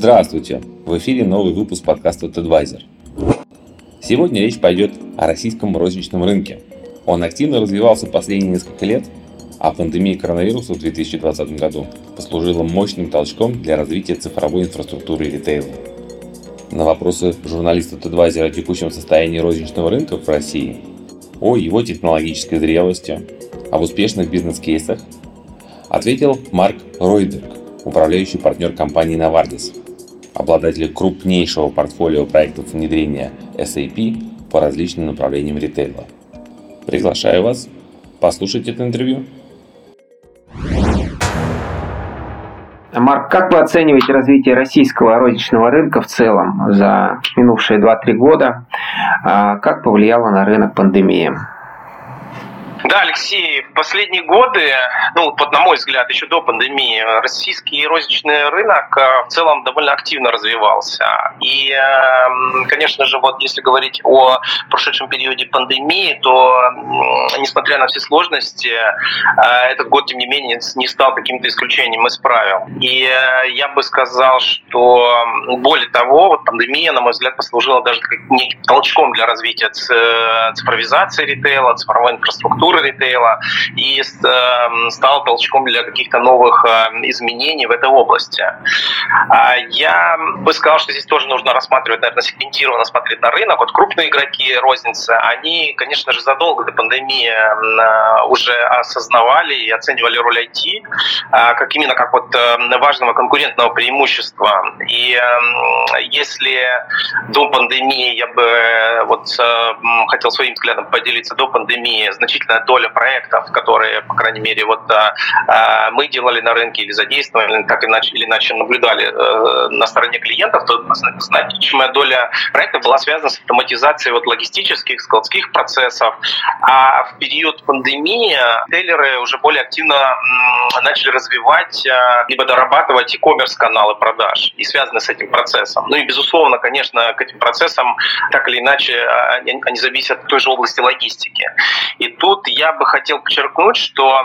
Здравствуйте! В эфире новый выпуск подкаста TEDvisor. Сегодня речь пойдет о российском розничном рынке. Он активно развивался последние несколько лет, а пандемия коронавируса в 2020 году послужила мощным толчком для развития цифровой инфраструктуры ритейла. На вопросы журналиста TEDvisor о текущем состоянии розничного рынка в России, о его технологической зрелости, об успешных бизнес-кейсах, ответил Марк Ройберг, управляющий партнер компании Novartis, обладатель крупнейшего портфолио проектов внедрения SAP по различным направлениям ритейла. Приглашаю вас послушать это интервью. Марк, как вы оцениваете развитие российского розничного рынка в целом за минувшие 2-3 года? А как повлияла на рынок пандемия? Да, Алексей, последние годы, ну, вот на мой взгляд, еще до пандемии, российский розничный рынок э, в целом довольно активно развивался. И, эм, конечно же, вот если говорить о прошедшем периоде пандемии, то, несмотря на все сложности, э, этот год, тем не менее, не стал каким-то исключением из правил. И э, я бы сказал, что более того, вот пандемия, на мой взгляд, послужила даже неким толчком для развития цифровизации ритейла, цифровой инфраструктуры, ритейла и эм, стал толчком для каких-то новых эм, изменений в этой области. А я бы сказал, что здесь тоже нужно рассматривать, наверное, сегментированно смотреть на рынок. Вот крупные игроки розницы, они, конечно же, задолго до пандемии э, уже осознавали и оценивали роль IT э, как именно как вот э, важного конкурентного преимущества. И эм, если до пандемии я бы вот хотел своим взглядом поделиться, до пандемии значительно доля проектов, которые, по крайней мере, вот э, мы делали на рынке или задействовали, так иначе, или иначе наблюдали э, на стороне клиентов, то значительная доля проектов была связана с автоматизацией вот логистических, складских процессов. А в период пандемии тейлеры уже более активно начали развивать э, либо дорабатывать e-commerce каналы продаж и связаны с этим процессом. Ну и, безусловно, конечно, к этим процессам так или иначе они зависят от той же области логистики. И тут я бы хотел подчеркнуть, что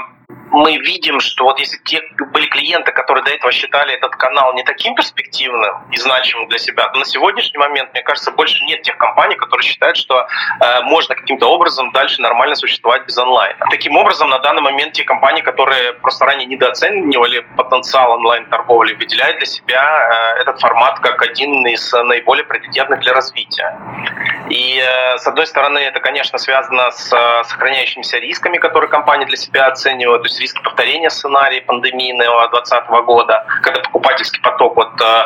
мы видим, что вот если те были клиенты, которые до этого считали этот канал не таким перспективным и значимым для себя, то на сегодняшний момент, мне кажется, больше нет тех компаний, которые считают, что э, можно каким-то образом дальше нормально существовать без онлайн. Таким образом, на данный момент те компании, которые просто ранее недооценивали потенциал онлайн-торговли, выделяют для себя э, этот формат как один из наиболее приоритетных для развития. И, э, с одной стороны, это, конечно, связано с э, сохраняющимися рисками, которые компании для себя оценивают, есть риски повторения сценария пандемийного 2020 года, когда покупательский поток вот, э,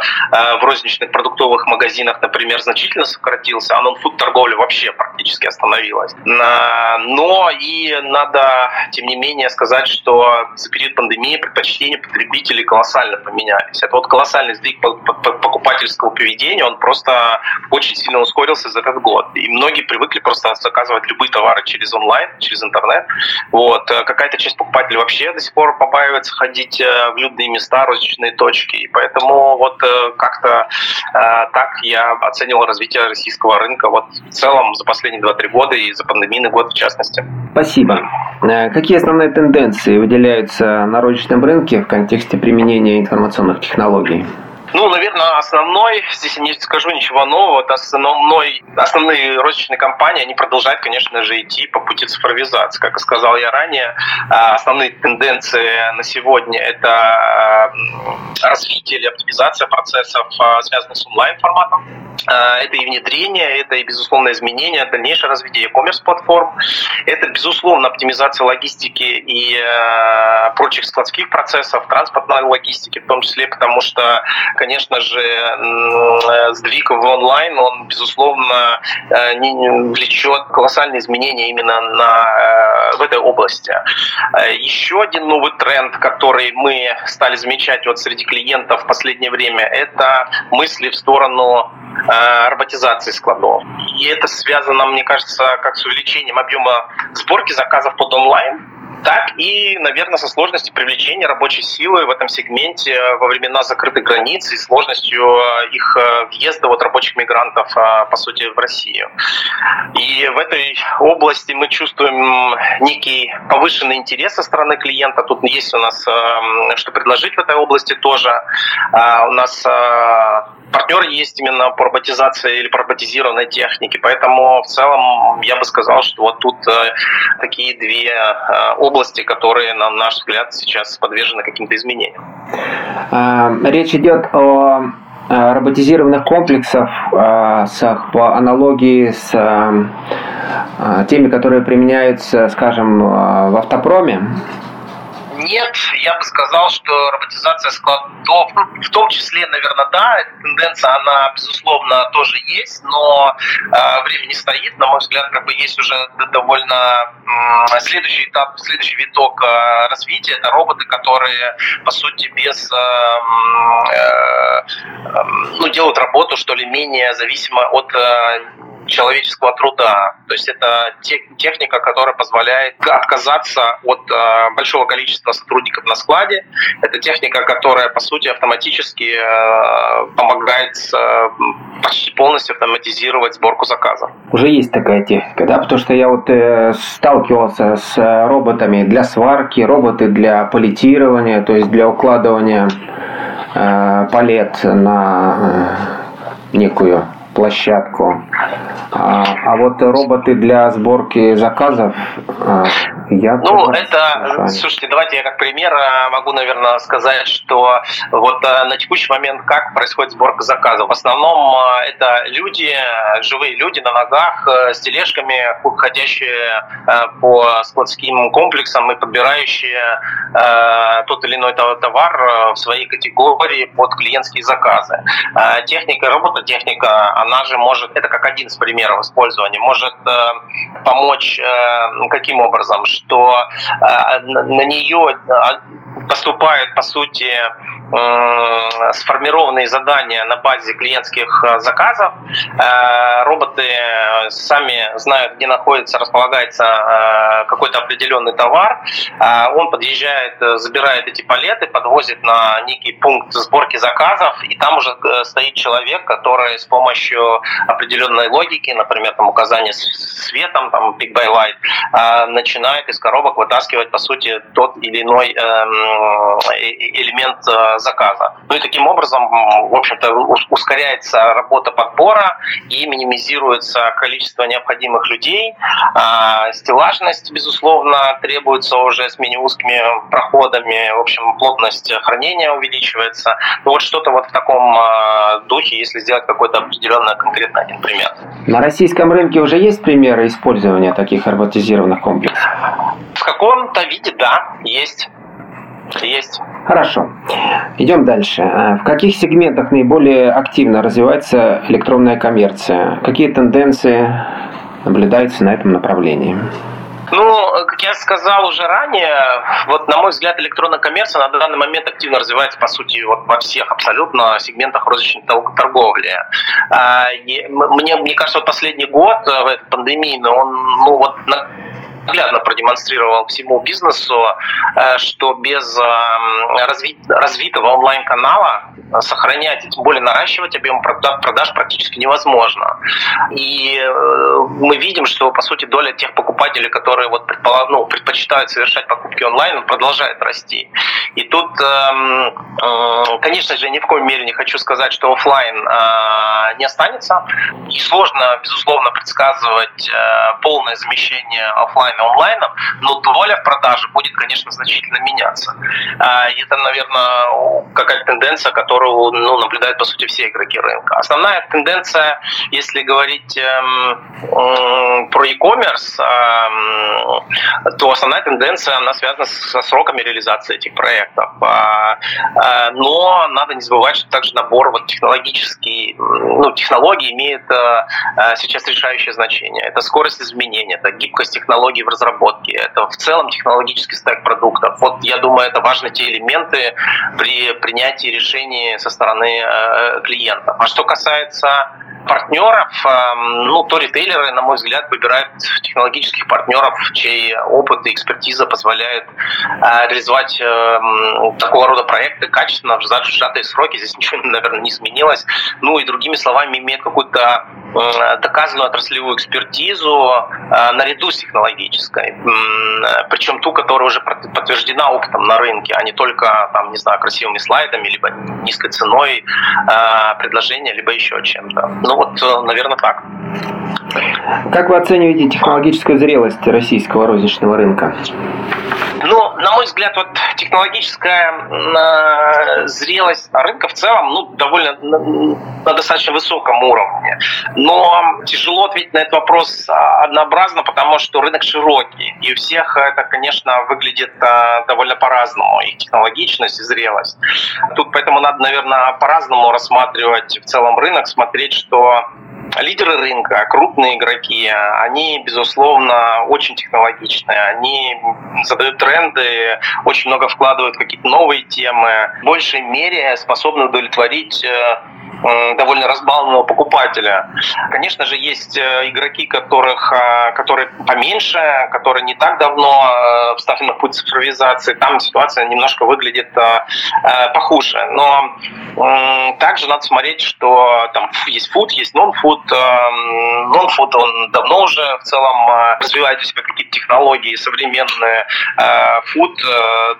в розничных продуктовых магазинах, например, значительно сократился, а нон-фуд торговля вообще практически остановилась. Но и надо, тем не менее, сказать, что за период пандемии предпочтения потребителей колоссально поменялись. Это вот колоссальный сдвиг покупательского поведения, он просто очень сильно ускорился за этот год. И многие привыкли просто заказывать любые товары через онлайн, через интернет. Вот. Э, какая-то часть покупателей вообще до сих пор побаивается ходить э, в людные места, розничные точки. И поэтому вот э, как-то так я оценивал развитие российского рынка вот в целом за последние 2-3 года и за пандемийный год в частности. Спасибо. Какие основные тенденции выделяются на розничном рынке в контексте применения информационных технологий? Ну, наверное, основной, здесь я не скажу ничего нового, основной, основные розничные компании, они продолжают, конечно же, идти по пути цифровизации. Как и сказал я ранее, а, основные тенденции на сегодня – это развитие или оптимизация процессов, а, связанных с онлайн-форматом. Это и внедрение, это и, безусловно, изменение, дальнейшее развитие e-commerce платформ. Это, безусловно, оптимизация логистики и прочих складских процессов, транспортной логистики в том числе, потому что конечно же, э, сдвиг в онлайн, он, безусловно, э, влечет колоссальные изменения именно на, э, в этой области. Еще один новый тренд, который мы стали замечать вот среди клиентов в последнее время, это мысли в сторону роботизации складов. И это связано, мне кажется, как с увеличением объема сборки заказов под онлайн, так и, наверное, со сложностью привлечения рабочей силы в этом сегменте во времена закрытых границ и сложностью их въезда вот рабочих мигрантов, по сути, в Россию. И в этой области мы чувствуем некий повышенный интерес со стороны клиента. Тут есть у нас что предложить в этой области тоже. У нас партнеры есть именно по роботизации или по роботизированной технике. Поэтому в целом я бы сказал, что вот тут э, такие две э, области, которые, на наш взгляд, сейчас подвержены каким-то изменениям. А, речь идет о роботизированных комплексов по аналогии с теми, которые применяются, скажем, в автопроме. Нет, я бы сказал, что роботизация складов, в том числе, наверное, да, тенденция, она, безусловно, тоже есть, но э, время не стоит, на мой взгляд, как бы есть уже довольно э, следующий этап, следующий виток э, развития, это роботы, которые, по сути, без, э, э, ну, делают работу, что ли, менее зависимо от э, человеческого труда. То есть это техника, которая позволяет отказаться от э, большого количества сотрудников на складе. Это техника, которая, по сути, автоматически э, помогает э, почти полностью автоматизировать сборку заказов. Уже есть такая техника, да? Потому что я вот сталкивался с роботами для сварки, роботы для палетирования, то есть для укладывания палет на некую площадку. А, а вот роботы для сборки заказов а, я... Ну, это, слушайте, давайте я как пример а, могу, наверное, сказать, что вот на текущий момент как происходит сборка заказов. В основном это люди, живые люди на ногах с тележками, ходящие по складским комплексам и подбирающие тот или иной товар в своей категории под клиентские заказы. Техника, робототехника, она же может, это как один из примеров использования, может э, помочь э, каким образом, что э, на нее поступают, по сути, сформированные задания на базе клиентских заказов. Роботы сами знают, где находится, располагается какой-то определенный товар. Он подъезжает, забирает эти палеты, подвозит на некий пункт сборки заказов, и там уже стоит человек, который с помощью определенной логики, например, там указания светом, там pick by light, начинает из коробок вытаскивать, по сути, тот или иной эм, элемент э, заказа. Ну и таким образом, в общем-то, ускоряется работа подбора и минимизируется количество необходимых людей. А, стеллажность, безусловно, требуется уже с менее узкими проходами. В общем, плотность хранения увеличивается. Ну вот что-то вот в таком э, духе, если сделать какой-то определенный конкретно один пример. На российском рынке уже есть примеры использования таких роботизированных комплексов? В каком-то виде, да, есть. Есть. Хорошо. Идем дальше. А в каких сегментах наиболее активно развивается электронная коммерция? Какие тенденции наблюдаются на этом направлении? Ну, как я сказал уже ранее, вот на мой взгляд, электронная коммерция на данный момент активно развивается, по сути, вот во всех абсолютно сегментах розничной торговли. А, мне, мне кажется, вот последний год э, в этой пандемии, он, ну вот наглядно продемонстрировал всему бизнесу, э, что без э, развитого онлайн-канала сохранять, тем более наращивать объем продаж практически невозможно. И э, мы видим, что, по сути, доля тех покупателей, которые вот ну, предпочитают совершать покупки онлайн, продолжает расти. И тут, эм, конечно же, ни в коем мере не хочу сказать, что офлайн не останется. И сложно, безусловно, предсказывать полное замещение офлайн онлайном, но доля в продаже будет, конечно, значительно меняться. А, это, наверное, какая-то тенденция, которую ну, наблюдают, по сути, все игроки рынка. Основная тенденция, если говорить эм, про e-commerce, эм, то основная тенденция, она связана со сроками реализации этих проектов. А, а, но надо не забывать, что также набор вот, технологический ну, технологии имеют сейчас решающее значение. Это скорость изменения, это гибкость технологий в разработке, это в целом технологический стек продуктов. Вот я думаю, это важны те элементы при принятии решений со стороны клиента. А что касается партнеров, эм, ну, то ритейлеры, на мой взгляд, выбирают технологических партнеров, чей опыт и экспертиза позволяет э, реализовать эм, такого рода проекты качественно, в сжатые сроки. Здесь ничего, наверное, не изменилось. Ну и другими словами, имеет какую-то доказанную отраслевую экспертизу э, наряду с технологической. Причем ту, которая уже подтверждена опытом на рынке, а не только, там, не знаю, красивыми слайдами, либо низкой ценой предложения, либо еще чем-то. Ну вот, э, наверное, так. Как вы оцениваете технологическую зрелость российского розничного рынка? Ну, на мой взгляд, вот технологическая э, зрелость рынка в целом ну, довольно на достаточно высоком уровне. Но тяжело ответить на этот вопрос однообразно, потому что рынок широкий. И у всех это, конечно, выглядит э, довольно по-разному. И технологичность, и зрелость. Тут поэтому надо, наверное, по-разному рассматривать в целом рынок, смотреть, что лидеры рынка, крупные игроки, они, безусловно, очень технологичные. Они задают тренды, очень много вкладывают в какие-то новые темы, в большей мере способны удовлетворить э, довольно разбалованного покупателя. Конечно же, есть э, игроки, которых, э, которые поменьше, которые не так давно встали на путь цифровизации. Там ситуация немножко выглядит похуже. Но также надо смотреть, что там есть фуд, есть нон-фуд. Нон-фуд, он давно уже в целом развивает у себя какие-то технологии современные. Фуд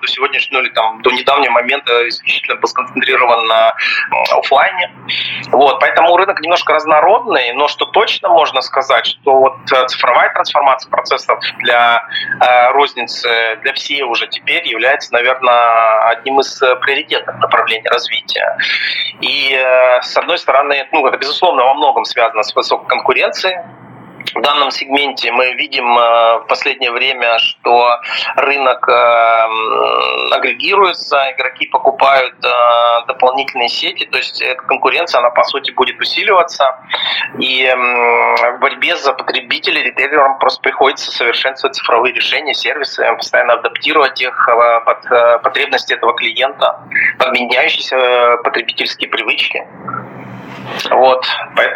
до сегодняшнего или там до недавнего момента исключительно был сконцентрирован на офлайне. Вот, поэтому рынок немножко разнородный, но что точно можно сказать, что вот э, цифровая трансформация процессов для э, розницы, для всей уже теперь является, наверное, одним из приоритетных направлений развития. И э, с одной стороны, ну, это безусловно во многом связано с высокой конкуренцией, в данном сегменте мы видим э, в последнее время, что рынок э, агрегируется, игроки покупают э, дополнительные сети, то есть эта конкуренция, она по сути будет усиливаться, и в борьбе за потребителей ритейлерам просто приходится совершенствовать цифровые решения, сервисы, постоянно адаптировать их под потребности этого клиента, под меняющиеся потребительские привычки. Вот,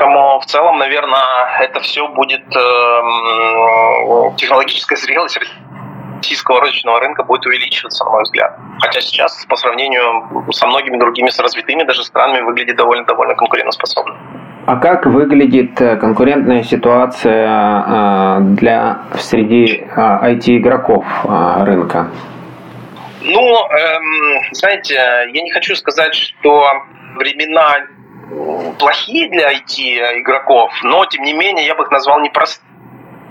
поэтому в целом, наверное, это все будет э, технологическая зрелость российского розничного рынка будет увеличиваться, на мой взгляд. Хотя сейчас по сравнению со многими другими с развитыми даже странами выглядит довольно-довольно конкурентоспособно. А как выглядит э, конкурентная ситуация э, для среди IT-игроков э, рынка? Ну, эм, знаете, я не хочу сказать, что времена плохие для IT-игроков, но, тем не менее, я бы их назвал непростыми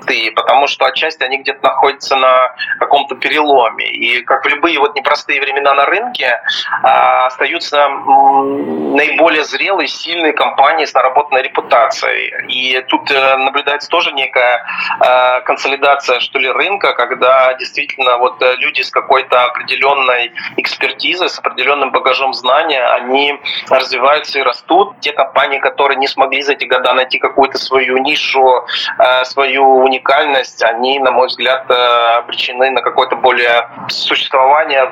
непростые, потому что отчасти они где-то находятся на каком-то переломе. И как в любые вот непростые времена на рынке, а, остаются наиболее зрелые, сильные компании с наработанной репутацией. И тут э, наблюдается тоже некая а, консолидация, что ли, рынка, когда действительно вот э, люди с какой-то определенной экспертизой, с определенным багажом знания, они развиваются и растут. Те компании, которые не смогли за эти года найти какую-то свою нишу, э, свою уникальность, они, на мой взгляд, э, обречены на какое-то более существование,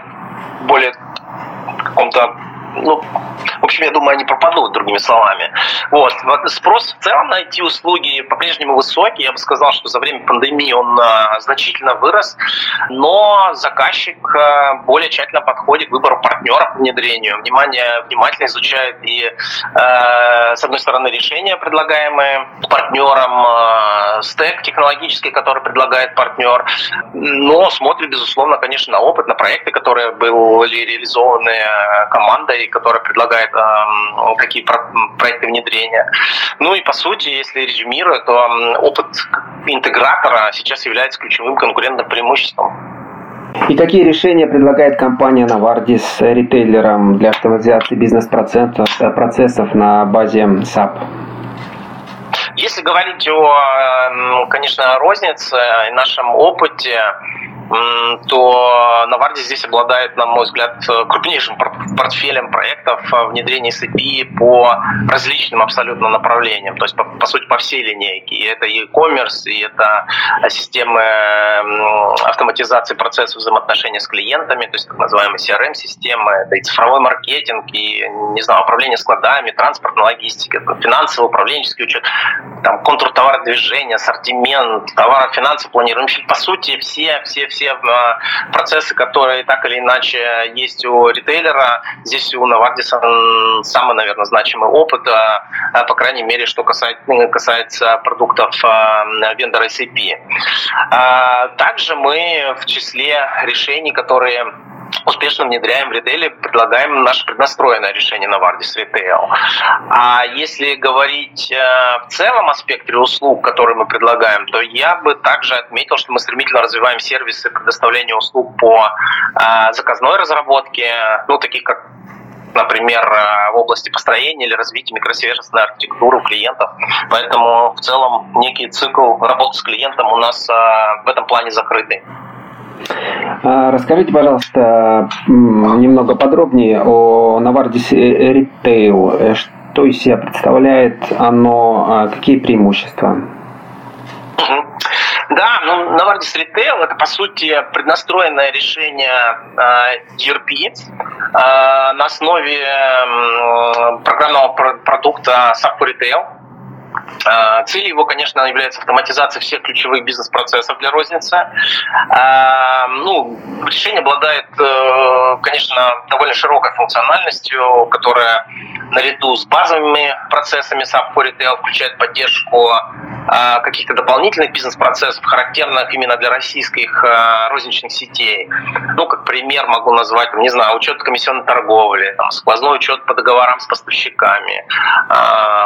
более каком-то ну, в общем, я думаю, они пропадут, другими словами. Вот. Спрос в целом на эти услуги по-прежнему высокий. Я бы сказал, что за время пандемии он а, значительно вырос, но заказчик а, более тщательно подходит к выбору партнера по внедрению. Внимание, внимательно изучает и, а, с одной стороны, решения, предлагаемые партнером, стек технологический, который предлагает партнер, но смотрит, безусловно, конечно, на опыт, на проекты, которые были реализованы командой и которая предлагает э, какие проекты внедрения. Ну и по сути, если резюмируя, то опыт интегратора сейчас является ключевым конкурентным преимуществом. И какие решения предлагает компания Novartis ритейлерам для автоматизации бизнес-процессов процессов на базе SAP? Если говорить о, конечно, рознице и нашем опыте, то Наварди здесь обладает, на мой взгляд, крупнейшим портфелем проектов внедрения SAP по различным абсолютно направлениям, то есть, по, по сути, по всей линейке. И это e-commerce, и это системы автоматизации процесса взаимоотношения с клиентами, то есть так называемые CRM-системы, это и цифровой маркетинг, и, не знаю, управление складами, транспортная логистика, финансовый, управленческий учет, там, контур товародвижения, ассортимент, товар, финансовое планирование. По сути, все, все, все а, процессы, которые так или иначе есть у ритейлера, здесь у Навардиса самый, наверное, значимый опыт, а, а, по крайней мере, что касается продуктов вендора SAP. Также мы в числе решений, которые успешно внедряем в ритейле, предлагаем наше преднастроенное решение на Vardis Retail. А если говорить э, в целом о спектре услуг, которые мы предлагаем, то я бы также отметил, что мы стремительно развиваем сервисы предоставления услуг по э, заказной разработке, ну, таких как например, э, в области построения или развития микросервисной архитектуры у клиентов. Поэтому в целом некий цикл работы с клиентом у нас в этом плане закрытый. А, расскажите, пожалуйста, немного подробнее о Навардис Retail. Э, что из себя представляет оно, а какие преимущества? Да, ну, Навардис Retail это, по сути, преднастроенное решение э, ERP на основе программного продукта SAP Retail а, целью его, конечно, является автоматизация всех ключевых бизнес-процессов для розницы. А, ну, решение обладает, э, конечно, довольно широкой функциональностью, которая наряду с базовыми процессами SAP Retail включает поддержку каких-то дополнительных бизнес-процессов, характерных именно для российских розничных сетей. Ну, как пример могу назвать, не знаю, учет комиссионной торговли, там, сквозной учет по договорам с поставщиками,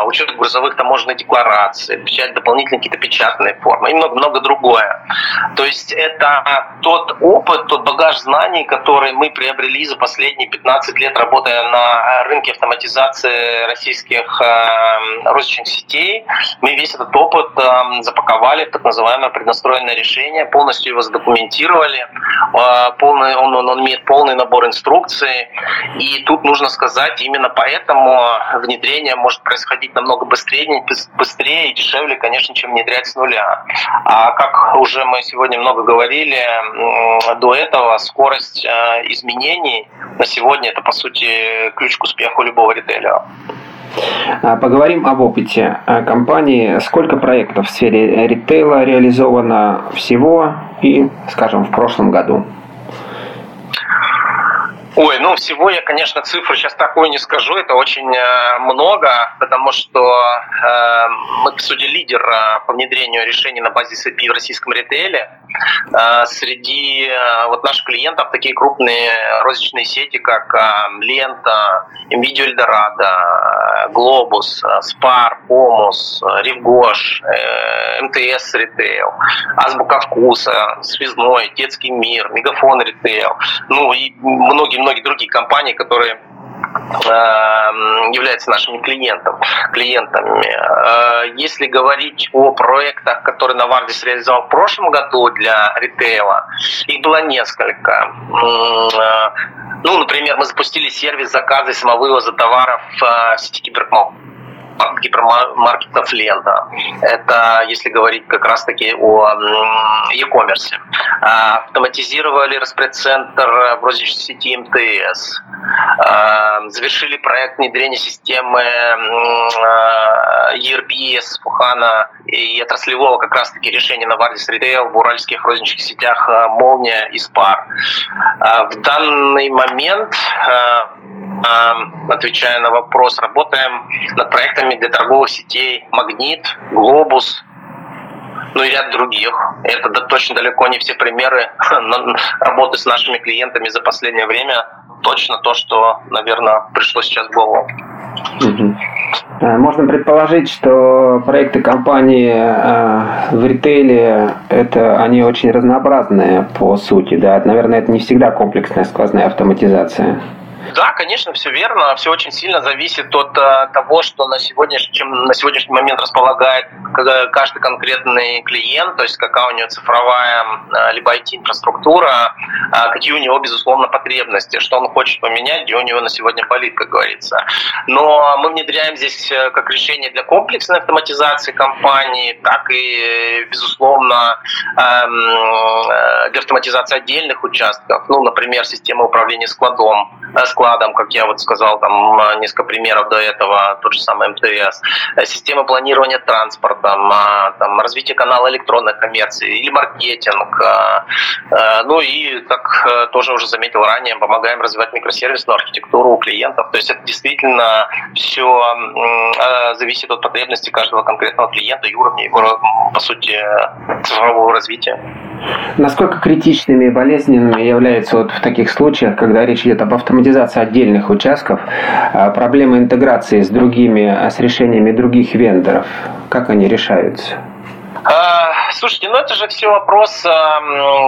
учет грузовых таможенных декларации, печать дополнительные какие-то печатные формы и много-много другое. То есть это тот опыт, тот багаж знаний, который мы приобрели за последние 15 лет, работая на рынке автоматизации российских э, розничных сетей. Мы весь этот опыт э, запаковали в так называемое преднастроенное решение, полностью его задокументировали. Э, полный, он, он, он имеет полный набор инструкций. И тут нужно сказать, именно поэтому внедрение может происходить намного быстрее, быстрее и дешевле, конечно, чем внедрять с нуля. А как уже мы сегодня много говорили, до этого скорость э, изменений на сегодня это, по сути, ключ к успеху любого ритейлера. А, поговорим об опыте э, компании. Сколько проектов в сфере ритейла реализовано всего и, скажем, в прошлом году? Ой, ну всего я, конечно, цифру сейчас такую не скажу, это очень э, много, потому что э, мы, по сути, лидер по внедрению решений на базе SAP в российском ритейле. Э, среди э, вот наших клиентов такие крупные розничные сети, как э, Лента, Nvidia Eldorado, Globus, Spar, Помус, Ревгош, э, МТС Ритейл, Азбука Вкуса, Связной, Детский мир, Мегафон Ритейл, ну и многие многие другие компании, которые являются нашими клиентом, клиентами. Э, если говорить о проектах, которые Навардис реализовал в прошлом году для ритейла, их было несколько. Э, ну, например, мы запустили сервис заказа и самовывоза товаров э, в сети кибермол гипермаркетов лента. Это если говорить как раз-таки о e-commerce. А, автоматизировали распредцентр в розничной сети МТС. А, завершили проект внедрения системы ERP с Фухана и отраслевого как раз-таки решения на Вардис Retail в уральских розничных сетях а, Молния и Спар. В данный момент отвечая на вопрос, работаем над проектами для торговых сетей «Магнит», «Глобус», ну и ряд других. Это точно далеко не все примеры работы с нашими клиентами за последнее время. Точно то, что, наверное, пришло сейчас в голову. Э, можно предположить, что проекты компании э, в ритейле это они очень разнообразные по сути, да. Наверное, это не всегда комплексная сквозная автоматизация. Да, конечно, все верно. Все очень сильно зависит от э, того, что на сегодняшний, чем на сегодняшний момент располагает каждый конкретный клиент, то есть какая у него цифровая э, либо IT-инфраструктура, э, какие у него, безусловно, потребности, что он хочет поменять, где у него на сегодня болит, как говорится. Но мы внедряем здесь как решение для комплексной автоматизации компании, так и, безусловно, эм, для автоматизации отдельных участков. Ну, например, система управления складом, складом, как я вот сказал, там несколько примеров до этого, тот же самый МТС, система планирования транспорта, там, развитие канала электронной коммерции или маркетинг. А, а, ну и, как э, тоже уже заметил ранее, помогаем развивать микросервисную архитектуру у клиентов. То есть это действительно все а, зависит от потребностей каждого конкретного клиента и уровня его, по сути, цифрового развития. Насколько критичными и болезненными являются вот в таких случаях, когда речь идет об автоматизации отдельных участков, проблемы интеграции с другими, с решениями других вендоров? Как они решаются? Слушайте, ну это же все вопрос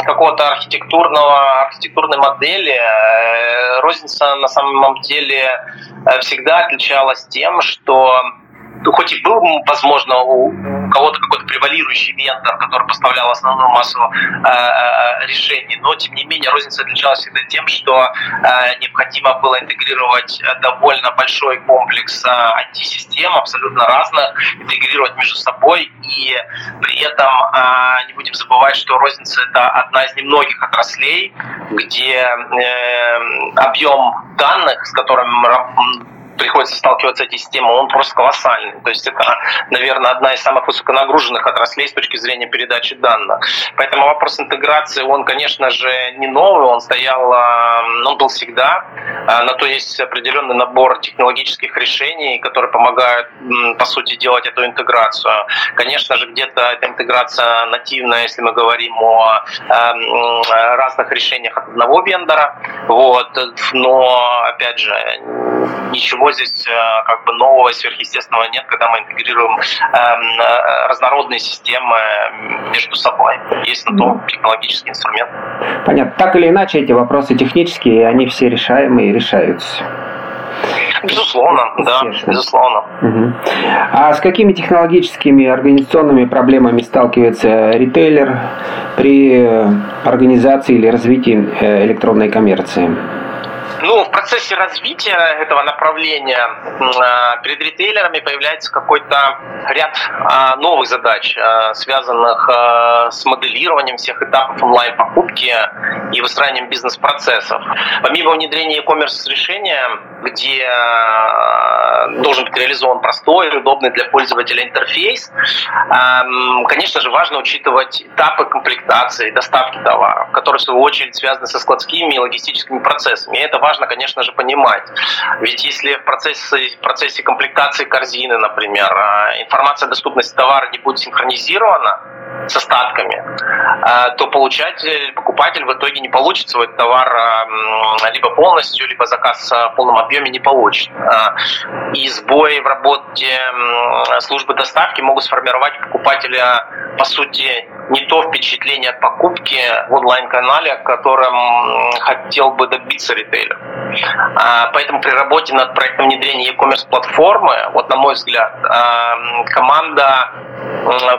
какого-то архитектурного, архитектурной модели. Э, розница на самом деле э, всегда отличалась тем, что ну, хоть и был, возможно, у кого-то какой-то превалирующий вендор, который поставлял основную массу э, э, решений, но, тем не менее, розница отличалась всегда тем, что э, необходимо было интегрировать довольно большой комплекс э, IT-систем, абсолютно разных, интегрировать между собой, и при этом э, не будем забывать, что розница – это одна из немногих отраслей, где э, объем данных, с которым приходится сталкиваться с этой системой, он просто колоссальный. То есть это, наверное, одна из самых высоконагруженных отраслей с точки зрения передачи данных. Поэтому вопрос интеграции, он, конечно же, не новый, он стоял, а, он был всегда. На то есть определенный набор технологических решений, которые помогают, по сути, делать эту интеграцию. Конечно же, где-то эта интеграция нативная, если мы говорим о разных решениях от одного вендора. Вот. Но, опять же, ничего здесь э, как бы нового сверхъестественного нет, когда мы интегрируем эм, э, разнородные системы между собой. Есть на то технологический инструмент. Понятно. Так или иначе, эти вопросы технические, они все решаемые и решаются. Безусловно, да, безусловно. Угу. А с какими технологическими организационными проблемами сталкивается ритейлер при организации или развитии э, электронной коммерции? Ну, в процессе развития этого направления а, перед ритейлерами появляется какой-то ряд а, новых задач, а, связанных с моделированием всех этапов онлайн-покупки и выстраиванием бизнес-процессов. Помимо внедрения e-commerce решения, где должен быть реализован простой удобный для пользователя интерфейс, конечно же, важно учитывать этапы комплектации, доставки товаров, которые, в свою очередь, связаны со складскими и логистическими процессами. И это важно, конечно же, понимать. Ведь если в процессе, в процессе комплектации корзины, например, а, информация о доступности товара не будет синхронизирована, с остатками, а, то получатель, покупатель в итоге не получит свой товар а, либо полностью, либо заказ в полном объеме не получит. И сбои в работе службы доставки могут сформировать у покупателя, по сути, не то впечатление от покупки в онлайн-канале, которым хотел бы добиться ритейлер. А, поэтому при работе над проектом внедрения e-commerce платформы, вот на мой взгляд, команда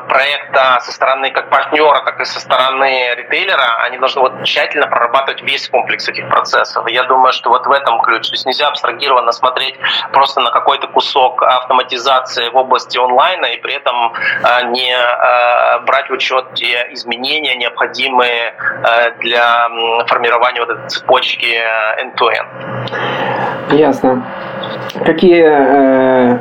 проекта со стороны как партнера, так и со стороны ритейлера, они должны вот тщательно прорабатывать весь комплекс этих процессов. я думаю, что вот в этом ключ. То есть нельзя абстрагированно смотреть просто на какой-то кусок автоматизации в области онлайна и при этом а, не а, брать в учет те изменения, необходимые для формирования вот этой цепочки end-to-end. Ясно. Какие э,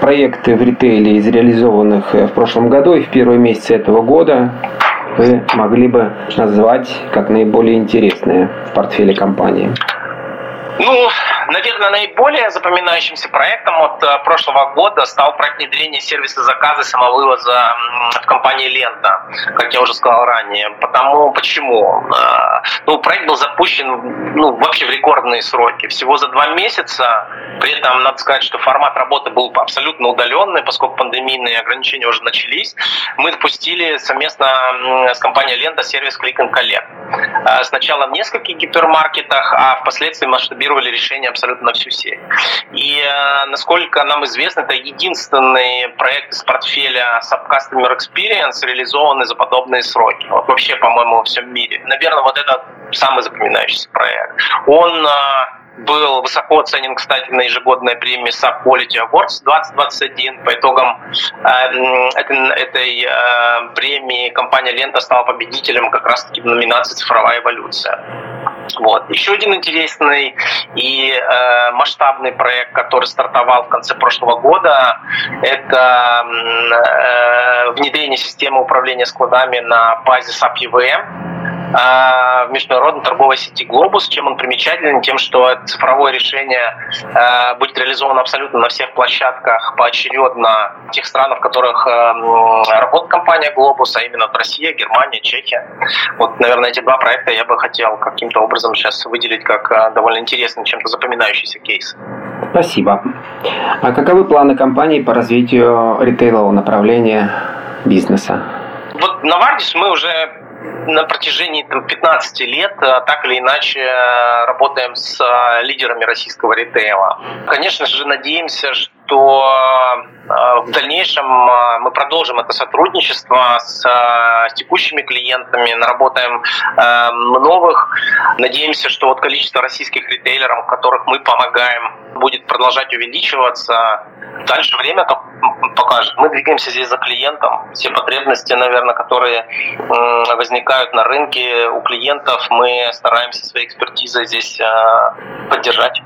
проекты в ритейле из реализованных э, в прошлом году и в первые месяцы этого года вы могли бы назвать как наиболее интересные в портфеле компании? Ну, наверное, наиболее запоминающимся проектом от э, прошлого года стал проект внедрения сервиса заказа самовывоза в компании «Лента», как я уже сказал ранее. Потому, почему? Э, ну, проект был запущен ну, вообще в рекордные сроки. Всего за два месяца. При этом, надо сказать, что формат работы был абсолютно удаленный, поскольку пандемийные ограничения уже начались. Мы запустили совместно с компанией «Лента» сервис Click and Collect. Э, сначала в нескольких гипермаркетах, а впоследствии масштабировали решение абсолютно на всю сеть. И, насколько нам известно, это единственный проект из портфеля Sub Customer Experience, реализованный за подобные сроки. Вот вообще, по-моему, во всем мире. Наверное, вот это самый запоминающийся проект. Он был высоко оценен, кстати, на ежегодной премии Sub Quality Awards 2021. По итогам э, этой, этой э, премии компания Лента стала победителем как раз-таки в номинации «Цифровая эволюция». Вот. Еще один интересный и э, масштабный проект, который стартовал в конце прошлого года, это э, внедрение системы управления складами на базе SAP EVM в международной торговой сети «Глобус». Чем он примечателен? Тем, что цифровое решение э, будет реализовано абсолютно на всех площадках поочередно в тех странах, в которых э, работает компания «Глобус», а именно Россия, Германия, Чехия. Вот, наверное, эти два проекта я бы хотел каким-то образом сейчас выделить как э, довольно интересный, чем-то запоминающийся кейс. Спасибо. А каковы планы компании по развитию ритейлового направления бизнеса? Вот на Вардис мы уже на протяжении там, 15 лет э, так или иначе э, работаем с э, лидерами российского ритейла. Конечно же, надеемся, что в дальнейшем мы продолжим это сотрудничество с текущими клиентами, наработаем новых. Надеемся, что вот количество российских ритейлеров, которых мы помогаем, будет продолжать увеличиваться. Дальше время покажет. Мы двигаемся здесь за клиентом. Все потребности, наверное, которые возникают на рынке у клиентов, мы стараемся своей экспертизой здесь поддержать.